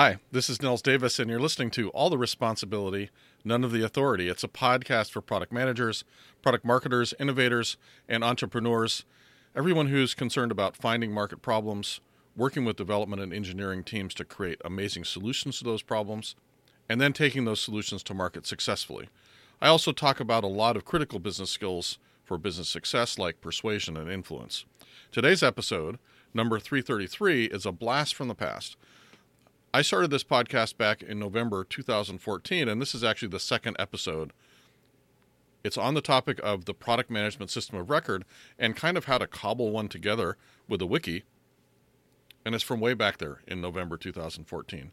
Hi, this is Nils Davis, and you're listening to All the Responsibility, None of the Authority. It's a podcast for product managers, product marketers, innovators, and entrepreneurs. Everyone who's concerned about finding market problems, working with development and engineering teams to create amazing solutions to those problems, and then taking those solutions to market successfully. I also talk about a lot of critical business skills for business success, like persuasion and influence. Today's episode, number 333, is a blast from the past. I started this podcast back in November 2014, and this is actually the second episode. It's on the topic of the product management system of record and kind of how to cobble one together with a wiki. And it's from way back there in November 2014.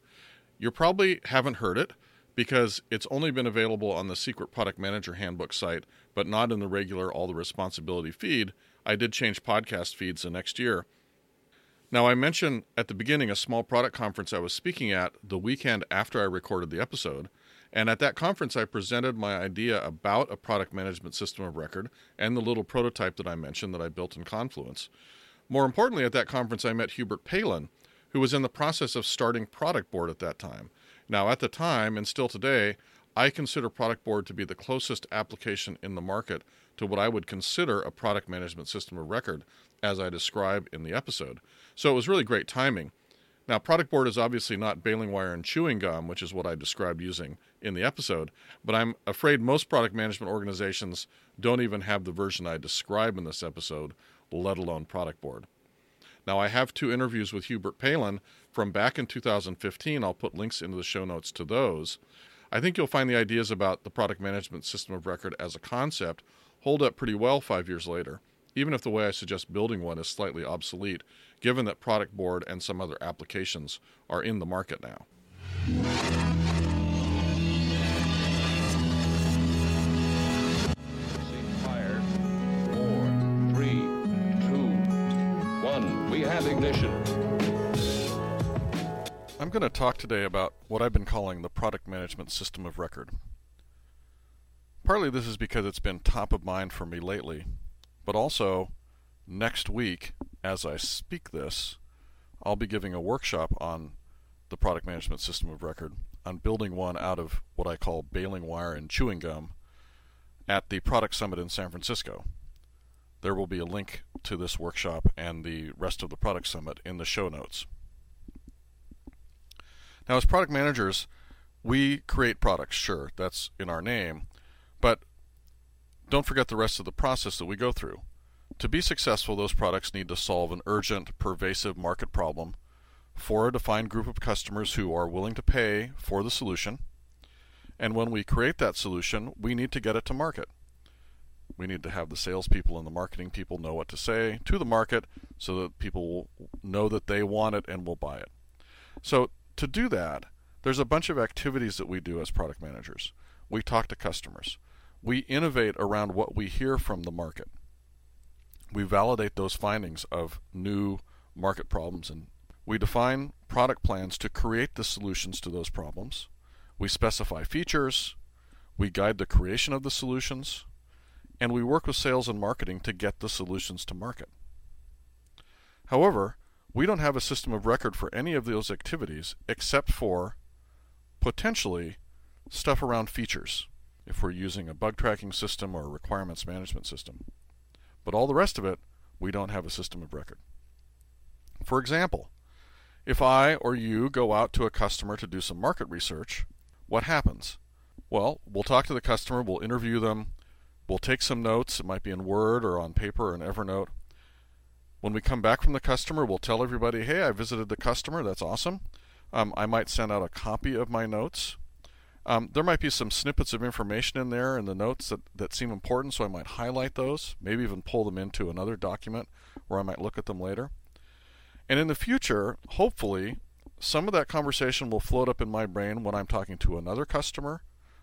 You probably haven't heard it because it's only been available on the Secret Product Manager Handbook site, but not in the regular All the Responsibility feed. I did change podcast feeds the next year now, I mentioned at the beginning a small product conference I was speaking at the weekend after I recorded the episode. And at that conference, I presented my idea about a product management system of record and the little prototype that I mentioned that I built in Confluence. More importantly, at that conference, I met Hubert Palan, who was in the process of starting Product Board at that time. Now, at the time, and still today, I consider Product Board to be the closest application in the market to what I would consider a product management system of record, as I describe in the episode. So it was really great timing. Now, Product Board is obviously not baling wire and chewing gum, which is what I described using in the episode, but I'm afraid most product management organizations don't even have the version I describe in this episode, let alone Product Board. Now, I have two interviews with Hubert Palan from back in 2015. I'll put links into the show notes to those. I think you'll find the ideas about the product management system of record as a concept hold up pretty well five years later, even if the way I suggest building one is slightly obsolete, given that Product Board and some other applications are in the market now. Four, three, two, one. We have ignition. I'm going to talk today about what I've been calling the product management system of record. Partly this is because it's been top of mind for me lately, but also next week, as I speak this, I'll be giving a workshop on the product management system of record, on building one out of what I call baling wire and chewing gum at the Product Summit in San Francisco. There will be a link to this workshop and the rest of the Product Summit in the show notes. Now, as product managers, we create products, sure, that's in our name, but don't forget the rest of the process that we go through. To be successful, those products need to solve an urgent, pervasive market problem for a defined group of customers who are willing to pay for the solution. And when we create that solution, we need to get it to market. We need to have the salespeople and the marketing people know what to say to the market so that people know that they want it and will buy it. So, to do that, there's a bunch of activities that we do as product managers. We talk to customers. We innovate around what we hear from the market we validate those findings of new market problems and we define product plans to create the solutions to those problems. We specify features, we guide the creation of the solutions, and we work with sales and marketing to get the solutions to market. However, we don't have a system of record for any of those activities except for potentially stuff around features if we're using a bug tracking system or a requirements management system. But all the rest of it, we don't have a system of record. For example, if I or you go out to a customer to do some market research, what happens? Well, we'll talk to the customer, we'll interview them, we'll take some notes. It might be in Word or on paper or in Evernote. When we come back from the customer, we'll tell everybody, hey, I visited the customer, that's awesome. Um, I might send out a copy of my notes. Um, there might be some snippets of information in there in the notes that, that seem important, so I might highlight those, maybe even pull them into another document where I might look at them later. And in the future, hopefully, some of that conversation will float up in my brain when I'm talking to another customer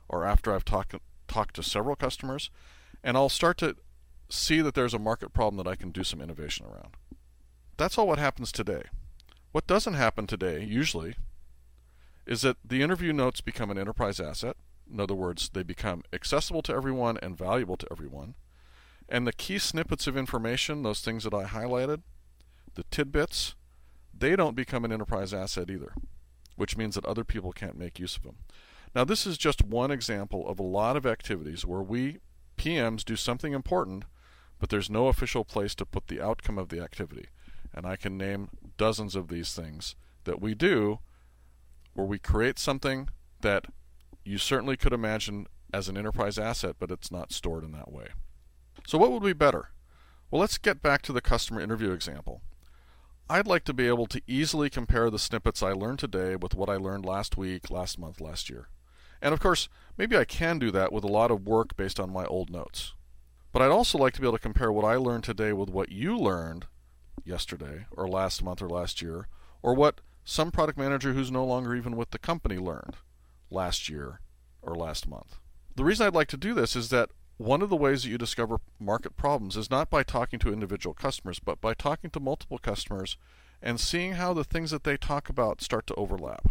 or after I've talked talked to several customers, and I'll start to see that there's a market problem that I can do some innovation around. That's all what happens today. What doesn't happen today, usually, is that the interview notes become an enterprise asset. In other words, they become accessible to everyone and valuable to everyone. And the key snippets of information, those things that I highlighted, the tidbits, they don't become an enterprise asset either. which means that other people can't make use of them. Now, this is just one example of a lot of activities where we PMs do something important, but there's no official place to put the outcome of the activity. And I can name dozens of these things that we do where we create something that you certainly could imagine as an enterprise asset, but it's not stored in that way. So, what would be better? Well, let's get back to the customer interview example. I'd like to be able to easily compare the snippets I learned today with what I learned last week, last month, last year. And of course, maybe I can do that with a lot of work based on my old notes. But I'd also like to be able to compare what I learned today with what you learned yesterday, or last month, or last year, or what some product manager who's no longer even with the company learned last year or last month. The reason I'd like to do this is that one of the ways that you discover market problems is not by talking to individual customers, but by talking to multiple customers and seeing how the things that they talk about start to overlap.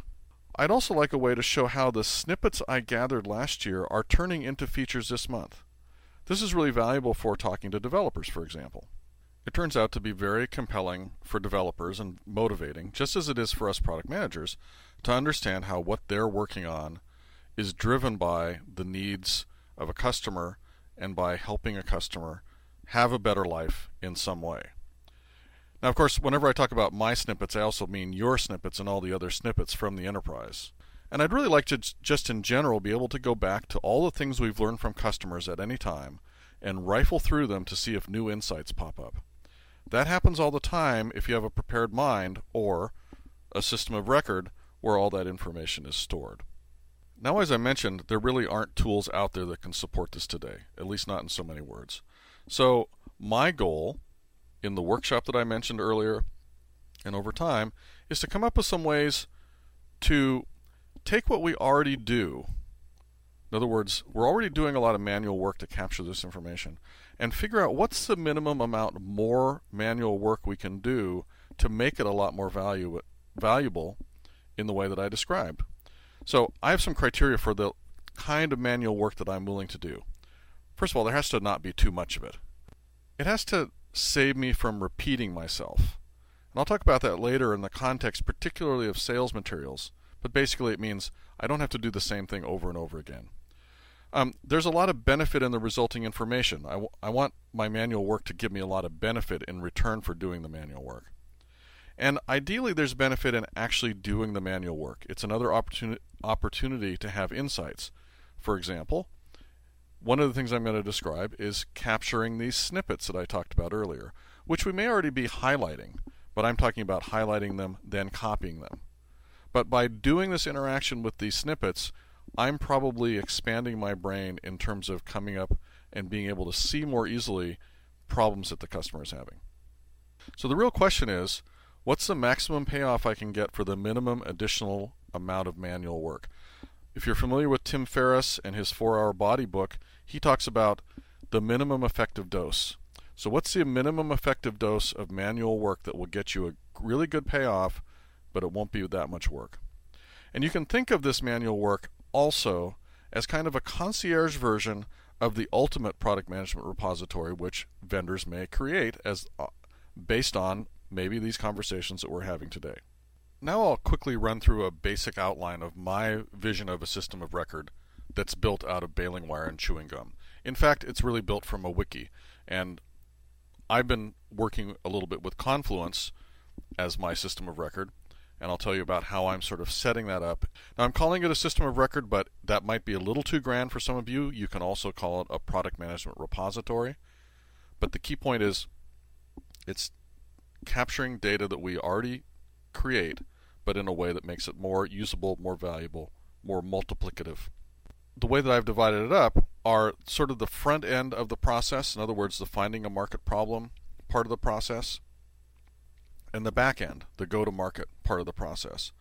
I'd also like a way to show how the snippets I gathered last year are turning into features this month. This is really valuable for talking to developers, for example. It turns out to be very compelling for developers and motivating, just as it is for us product managers, to understand how what they're working on is driven by the needs of a customer and by helping a customer have a better life in some way. Now, of course, whenever I talk about my snippets, I also mean your snippets and all the other snippets from the enterprise. And I'd really like to just in general be able to go back to all the things we've learned from customers at any time and rifle through them to see if new insights pop up. That happens all the time if you have a prepared mind or a system of record where all that information is stored. Now, as I mentioned, there really aren't tools out there that can support this today, at least not in so many words. So, my goal in the workshop that I mentioned earlier and over time is to come up with some ways to take what we already do. In other words, we're already doing a lot of manual work to capture this information and figure out what's the minimum amount more manual work we can do to make it a lot more value, valuable in the way that I described. So I have some criteria for the kind of manual work that I'm willing to do. First of all, there has to not be too much of it. It has to save me from repeating myself. And I'll talk about that later in the context, particularly of sales materials. But basically, it means I don't have to do the same thing over and over again. Um, there's a lot of benefit in the resulting information. I, w- I want my manual work to give me a lot of benefit in return for doing the manual work. And ideally, there's benefit in actually doing the manual work. It's another opportuni- opportunity to have insights. For example, one of the things I'm going to describe is capturing these snippets that I talked about earlier, which we may already be highlighting, but I'm talking about highlighting them, then copying them. But by doing this interaction with these snippets, I'm probably expanding my brain in terms of coming up and being able to see more easily problems that the customer is having. So the real question is what's the maximum payoff I can get for the minimum additional amount of manual work? If you're familiar with Tim Ferriss and his 4 Hour Body book, he talks about the minimum effective dose. So, what's the minimum effective dose of manual work that will get you a really good payoff, but it won't be that much work? And you can think of this manual work also as kind of a concierge version of the ultimate product management repository, which vendors may create as uh, based on maybe these conversations that we're having today. Now I'll quickly run through a basic outline of my vision of a system of record that's built out of baling wire and chewing gum. In fact, it's really built from a wiki, and I've been working a little bit with Confluence as my system of record, and I'll tell you about how I'm sort of setting that up. Now, I'm calling it a system of record, but that might be a little too grand for some of you. You can also call it a product management repository. But the key point is it's capturing data that we already create, but in a way that makes it more usable, more valuable, more multiplicative. The way that I've divided it up are sort of the front end of the process, in other words, the finding a market problem part of the process, and the back end, the go to market part of the process.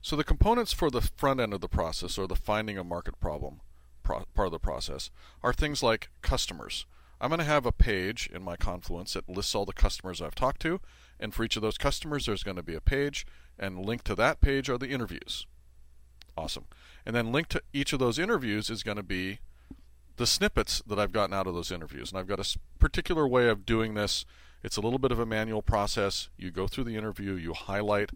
So the components for the front end of the process, or the finding a market problem part of the process, are things like customers. I'm going to have a page in my Confluence that lists all the customers I've talked to, and for each of those customers, there's going to be a page, and linked to that page are the interviews. Awesome. And then linked to each of those interviews is going to be the snippets that I've gotten out of those interviews. And I've got a particular way of doing this. It's a little bit of a manual process. You go through the interview, you highlight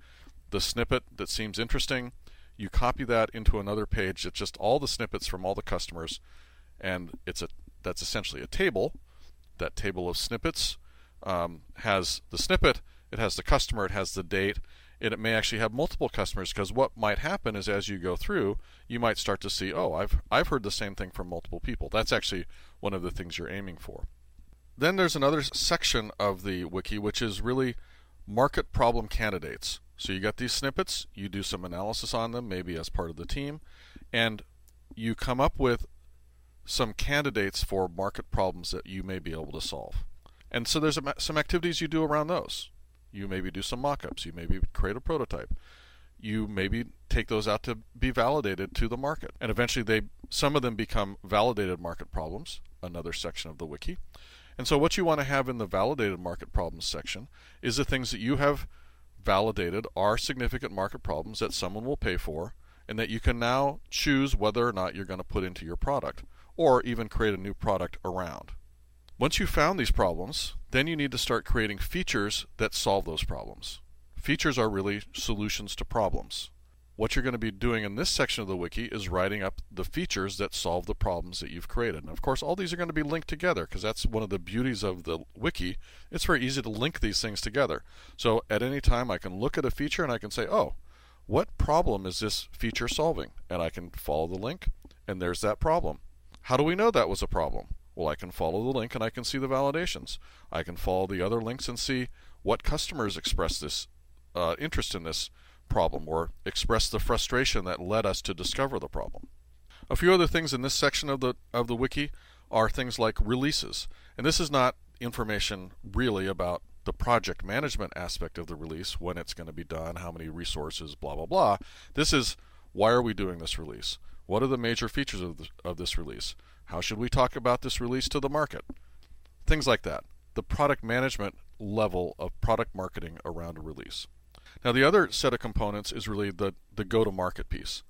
the snippet that seems interesting, you copy that into another page that's just all the snippets from all the customers, and it's a that's essentially a table. That table of snippets um, has the snippet, it has the customer, it has the date, and it may actually have multiple customers because what might happen is as you go through, you might start to see, oh, I've I've heard the same thing from multiple people. That's actually one of the things you're aiming for. Then there's another section of the wiki which is really market problem candidates. So you got these snippets, you do some analysis on them, maybe as part of the team, and you come up with some candidates for market problems that you may be able to solve. And so there's some activities you do around those. You maybe do some mock-ups, you maybe create a prototype. You maybe take those out to be validated to the market. And eventually they some of them become validated market problems, another section of the wiki. And so what you want to have in the validated market problems section is the things that you have validated are significant market problems that someone will pay for and that you can now choose whether or not you're going to put into your product or even create a new product around. Once you've found these problems, then you need to start creating features that solve those problems. Features are really solutions to problems what you're going to be doing in this section of the wiki is writing up the features that solve the problems that you've created. And of course, all these are going to be linked together because that's one of the beauties of the wiki. It's very easy to link these things together. So at any time, I can look at a feature and I can say, oh, what problem is this feature solving? And I can follow the link, and there's that problem. How do we know that was a problem? Well, I can follow the link and I can see the validations. I can follow the other links and see what customers express this uh, interest in this problem or express the frustration that led us to discover the problem. A few other things in this section of the of the wiki are things like releases. And this is not information really about the project management aspect of the release, when it's going to be done, how many resources, blah blah blah. This is why are we doing this release? What are the major features of, the, of this release? How should we talk about this release to the market? Things like that. The product management level of product marketing around a release. Now, the other set of components is really the, the go to market piece.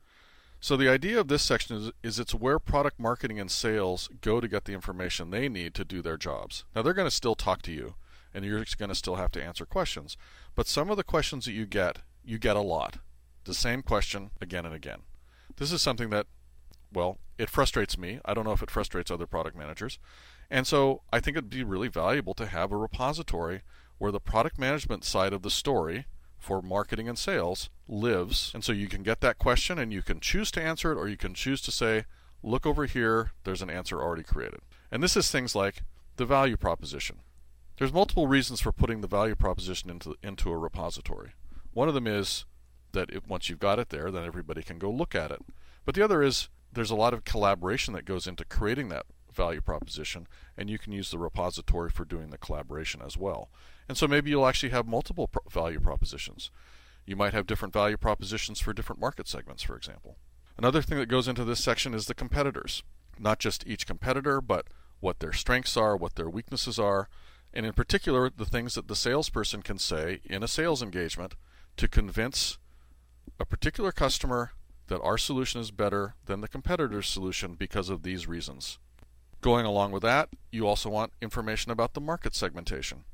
So, the idea of this section is, is it's where product marketing and sales go to get the information they need to do their jobs. Now, they're going to still talk to you, and you're going to still have to answer questions. But some of the questions that you get, you get a lot. The same question again and again. This is something that, well, it frustrates me. I don't know if it frustrates other product managers. And so I think it'd be really valuable to have a repository where the product management side of the story for marketing and sales lives. And so you can get that question and you can choose to answer it or you can choose to say, look over here, there's an answer already created. And this is things like the value proposition. There's multiple reasons for putting the value proposition into, into a repository. One of them is that if, once you've got it there, then everybody can go look at it. But the other is there's a lot of collaboration that goes into creating that value proposition, and you can use the repository for doing the collaboration as well. And so maybe you'll actually have multiple pro- value propositions. You might have different value propositions for different market segments, for example. Another thing that goes into this section is the competitors. Not just each competitor, but what their strengths are, what their weaknesses are, and in particular, the things that the salesperson can say in a sales engagement to convince a particular customer that our solution is better than the competitor's solution because of these reasons. Going along with that, you also want information about the market segmentation.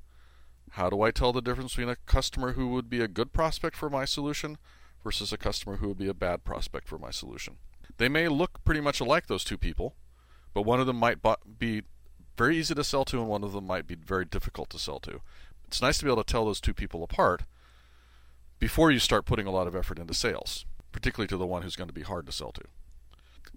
How do I tell the difference between a customer who would be a good prospect for my solution versus a customer who would be a bad prospect for my solution? They may look pretty much alike, those two people, but one of them might be very easy to sell to and one of them might be very difficult to sell to. It's nice to be able to tell those two people apart before you start putting a lot of effort into sales, particularly to the one who's going to be hard to sell to.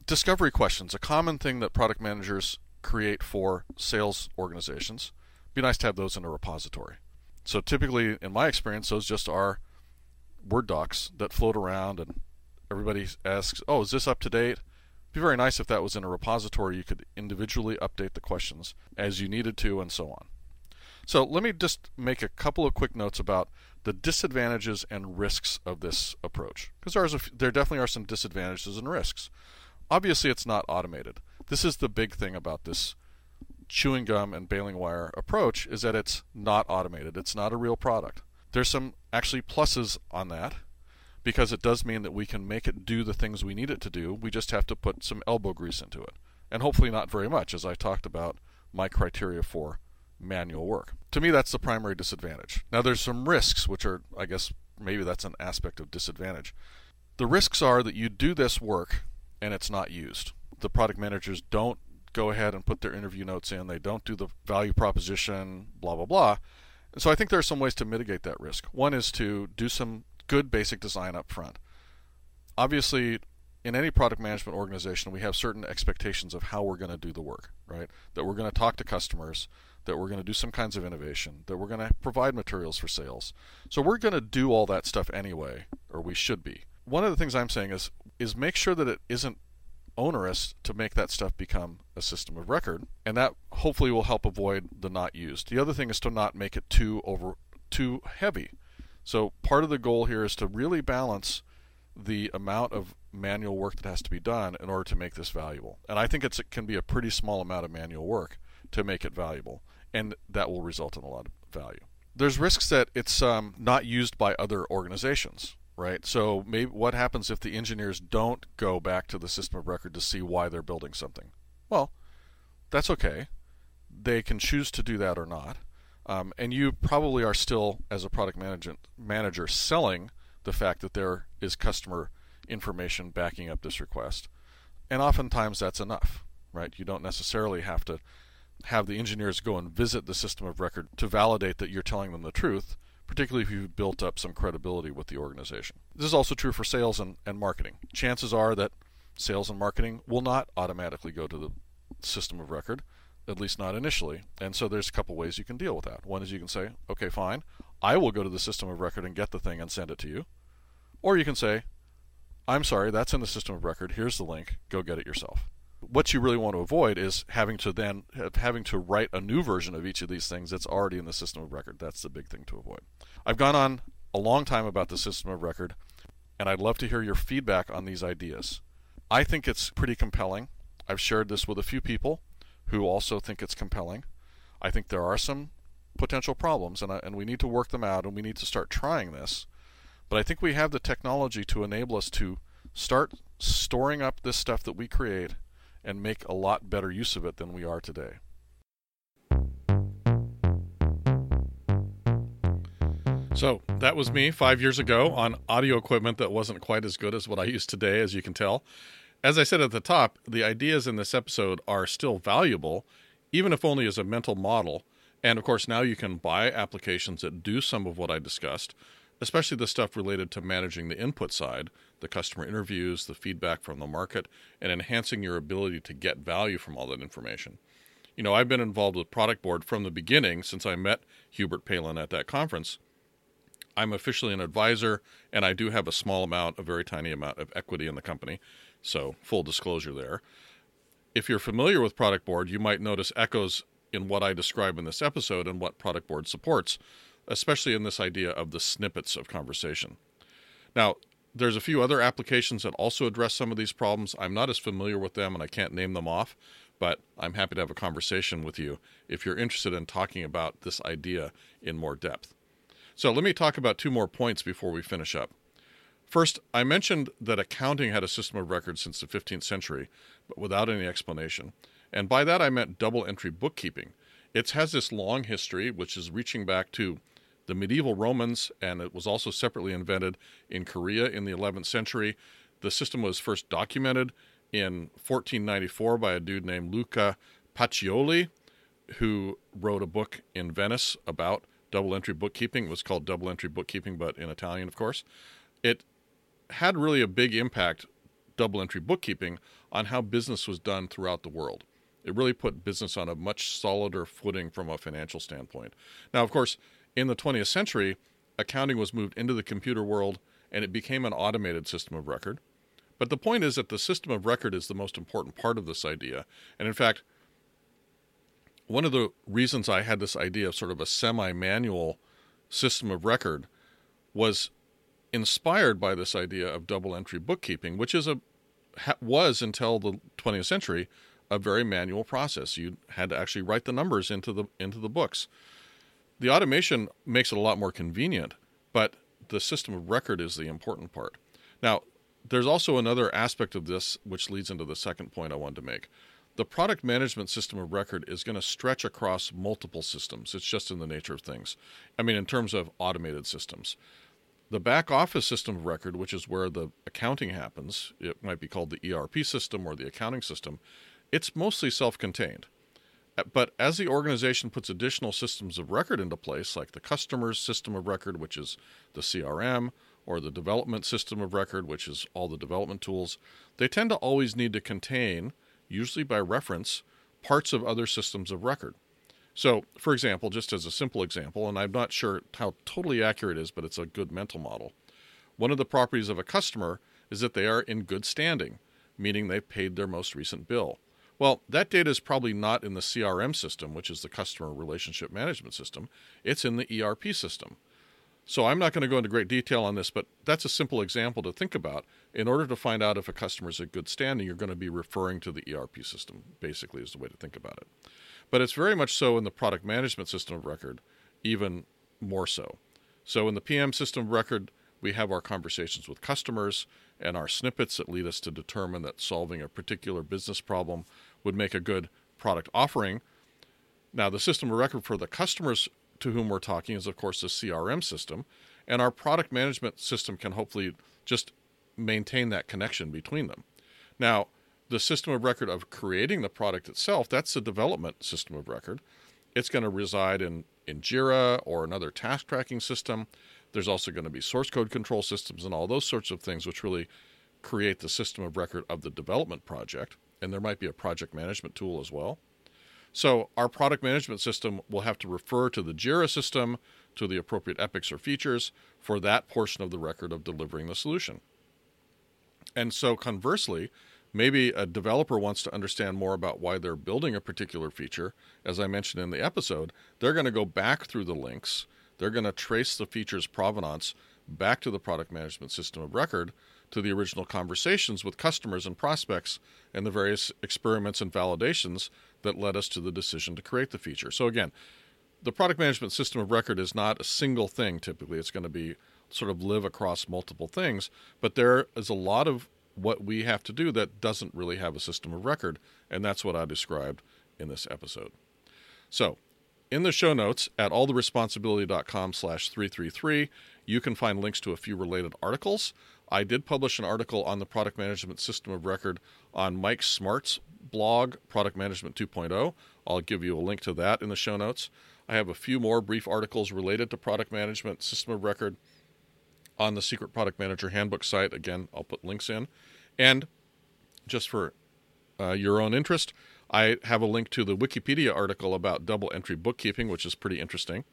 Discovery questions, a common thing that product managers create for sales organizations. Be nice to have those in a repository. So typically, in my experience, those just are Word docs that float around, and everybody asks, "Oh, is this up to date?" Be very nice if that was in a repository. You could individually update the questions as you needed to, and so on. So let me just make a couple of quick notes about the disadvantages and risks of this approach, because there definitely are some disadvantages and risks. Obviously, it's not automated. This is the big thing about this chewing gum and baling wire approach is that it's not automated. It's not a real product. There's some actually pluses on that because it does mean that we can make it do the things we need it to do. We just have to put some elbow grease into it. And hopefully not very much as I talked about my criteria for manual work. To me that's the primary disadvantage. Now there's some risks which are I guess maybe that's an aspect of disadvantage. The risks are that you do this work and it's not used. The product managers don't go ahead and put their interview notes in, they don't do the value proposition, blah, blah, blah. And so I think there are some ways to mitigate that risk. One is to do some good basic design up front. Obviously, in any product management organization, we have certain expectations of how we're going to do the work, right? That we're going to talk to customers, that we're going to do some kinds of innovation, that we're going to provide materials for sales. So we're going to do all that stuff anyway, or we should be. One of the things I'm saying is is make sure that it isn't onerous to make that stuff become a system of record, and that hopefully will help avoid the not used. The other thing is to not make it too over too heavy. So part of the goal here is to really balance the amount of manual work that has to be done in order to make this valuable. And I think it can be a pretty small amount of manual work to make it valuable, and that will result in a lot of value. There's risks that it's um, not used by other organizations right? So maybe what happens if the engineers don't go back to the system of record to see why they're building something? Well, that's okay. They can choose to do that or not. Um, and you probably are still, as a product management manager, selling the fact that there is customer information backing up this request. And oftentimes that's enough, right? You don't necessarily have to have the engineers go and visit the system of record to validate that you're telling them the truth particularly if you've built up some credibility with the organization. This is also true for sales and, and marketing. Chances are that sales and marketing will not automatically go to the system of record, at least not initially. And so there's a couple ways you can deal with that. One is you can say, okay, fine, I will go to the system of record and get the thing and send it to you. Or you can say, I'm sorry, that's in the system of record. Here's the link. Go get it yourself what you really want to avoid is having to then having to write a new version of each of these things that's already in the system of record. That's the big thing to avoid. I've gone on a long time about the system of record, and I'd love to hear your feedback on these ideas. I think it's pretty compelling. I've shared this with a few people who also think it's compelling. I think there are some potential problems, and, I, and we need to work them out, and we need to start trying this. But I think we have the technology to enable us to start storing up this stuff that we create and make a lot better use of it than we are today. So that was me five years ago on audio equipment that wasn't quite as good as what I use today, as you can tell. As I said at the top, the ideas in this episode are still valuable, even if only as a mental model. And of course, now you can buy applications that do some of what I discussed, especially the stuff related to managing the input side, the customer interviews, the feedback from the market, and enhancing your ability to get value from all that information. You know, I've been involved with Product Board from the beginning since I met Hubert Palan at that conference. I'm officially an advisor, and I do have a small amount, a very tiny amount of equity in the company. So, full disclosure there. If you're familiar with Product Board, you might notice echoes in what I describe in this episode and what Product Board supports especially in this idea of the snippets of conversation. Now, there's a few other applications that also address some of these problems. I'm not as familiar with them and I can't name them off, but I'm happy to have a conversation with you if you're interested in talking about this idea in more depth. So, let me talk about two more points before we finish up. First, I mentioned that accounting had a system of record since the 15th century, but without any explanation. And by that I meant double entry bookkeeping. It has this long history, which is reaching back to the medieval Romans, and it was also separately invented in Korea in the 11th century. The system was first documented in 1494 by a dude named Luca Pacioli, who wrote a book in Venice about double entry bookkeeping. It was called Double Entry Bookkeeping, but in Italian, of course. It had really a big impact, double entry bookkeeping, on how business was done throughout the world. It really put business on a much solider footing from a financial standpoint. Now, of course, in the 20th century, accounting was moved into the computer world and it became an automated system of record. But the point is that the system of record is the most important part of this idea. And in fact, one of the reasons I had this idea of sort of a semi manual system of record was inspired by this idea of double entry bookkeeping, which is a was until the 20th century a very manual process. You had to actually write the numbers into the into the books the automation makes it a lot more convenient, but the system of record is the important part. Now, there's also another aspect of this which leads into the second point I wanted to make. The product management system of record is going to stretch across multiple systems. It's just in the nature of things. I mean, in terms of automated systems. The back office system of record, which is where the accounting happens, it might be called the ERP system or the accounting system, it's mostly self contained. Uh, but as the organization puts additional systems of record into place, like the customer's system of record, which is the CRM, or the development system of record, which is all the development tools, they tend to always need to contain, usually by reference, parts of other systems of record. So, for example, just as a simple example, and I'm not sure how totally accurate it is, but it's a good mental model. One of the properties of a customer is that they are in good standing, meaning they've paid their most recent bill. Well, that data is probably not in the CRM system, which is the customer relationship management system. It's in the ERP system. So I'm not going to go into great detail on this, but that's a simple example to think about. In order to find out if a customer is in good standing, you're going to be referring to the ERP system, basically, is the way to think about it. But it's very much so in the product management system of record, even more so. So in the PM system of record, we have our conversations with customers and our snippets that lead us to determine that solving a particular business problem would make a good product offering. Now, the system of record for the customers to whom we're talking is, of course, the CRM system, and our product management system can hopefully just maintain that connection between them. Now, the system of record of creating the product itself, that's the development system of record. It's going to reside in, in Jira or another task tracking system. There's also going to be source code control systems and all those sorts of things, which really create the system of record of the development project. And there might be a project management tool as well. So our product management system will have to refer to the JIRA system, to the appropriate epics or features for that portion of the record of delivering the solution. And so conversely, maybe a developer wants to understand more about why they're building a particular feature. As I mentioned in the episode, they're going to go back through the links. They're going to trace the feature's provenance back to the product management system of record to the original conversations with customers and prospects and the various experiments and validations that led us to the decision to create the feature. So, again, the product management system of record is not a single thing typically, it's going to be sort of live across multiple things, but there is a lot of what we have to do that doesn't really have a system of record, and that's what I described in this episode. So, in the show notes at alltheresponsibility.com slash 333, you can find links to a few related articles. I did publish an article on the product management system of record on Mike Smart's blog, Product Management 2.0. I'll give you a link to that in the show notes. I have a few more brief articles related to product management system of record on the Secret Product Manager Handbook site. Again, I'll put links in. And just for uh, your own interest, I have a link to the Wikipedia article about double entry bookkeeping, which is pretty interesting.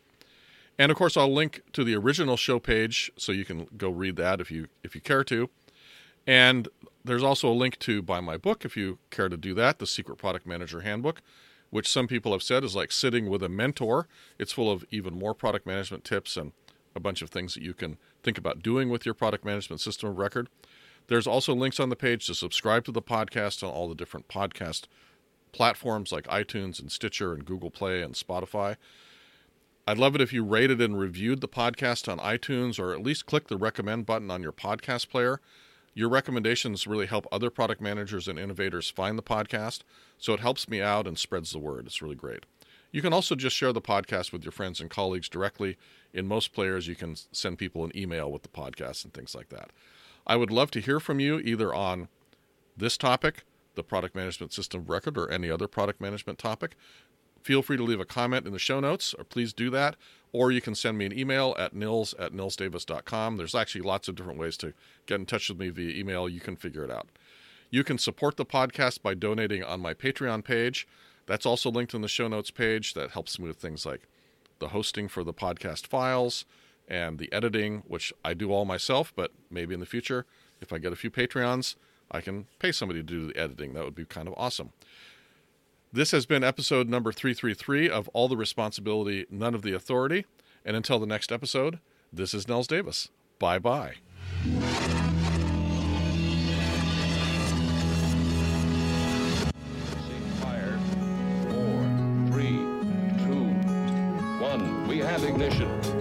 And of course, I'll link to the original show page so you can go read that if you if you care to. And there's also a link to buy my book if you care to do that, the Secret Product Manager Handbook, which some people have said is like sitting with a mentor. It's full of even more product management tips and a bunch of things that you can think about doing with your product management system of record. There's also links on the page to subscribe to the podcast on all the different podcast platforms like iTunes and Stitcher and Google Play and Spotify. I'd love it if you rated and reviewed the podcast on iTunes or at least click the recommend button on your podcast player. Your recommendations really help other product managers and innovators find the podcast, so it helps me out and spreads the word. It's really great. You can also just share the podcast with your friends and colleagues directly. In most players, you can send people an email with the podcast and things like that. I would love to hear from you either on this topic, the product management system record, or any other product management topic. Feel free to leave a comment in the show notes, or please do that. Or you can send me an email at nils at nilsdavis.com. There's actually lots of different ways to get in touch with me via email. You can figure it out. You can support the podcast by donating on my Patreon page. That's also linked in the show notes page. That helps me with things like the hosting for the podcast files and the editing, which I do all myself, but maybe in the future, if I get a few Patreons, I can pay somebody to do the editing. That would be kind of awesome. This has been episode number 333 of All the Responsibility, None of the Authority. And until the next episode, this is Nils Davis. Bye bye. Ignition.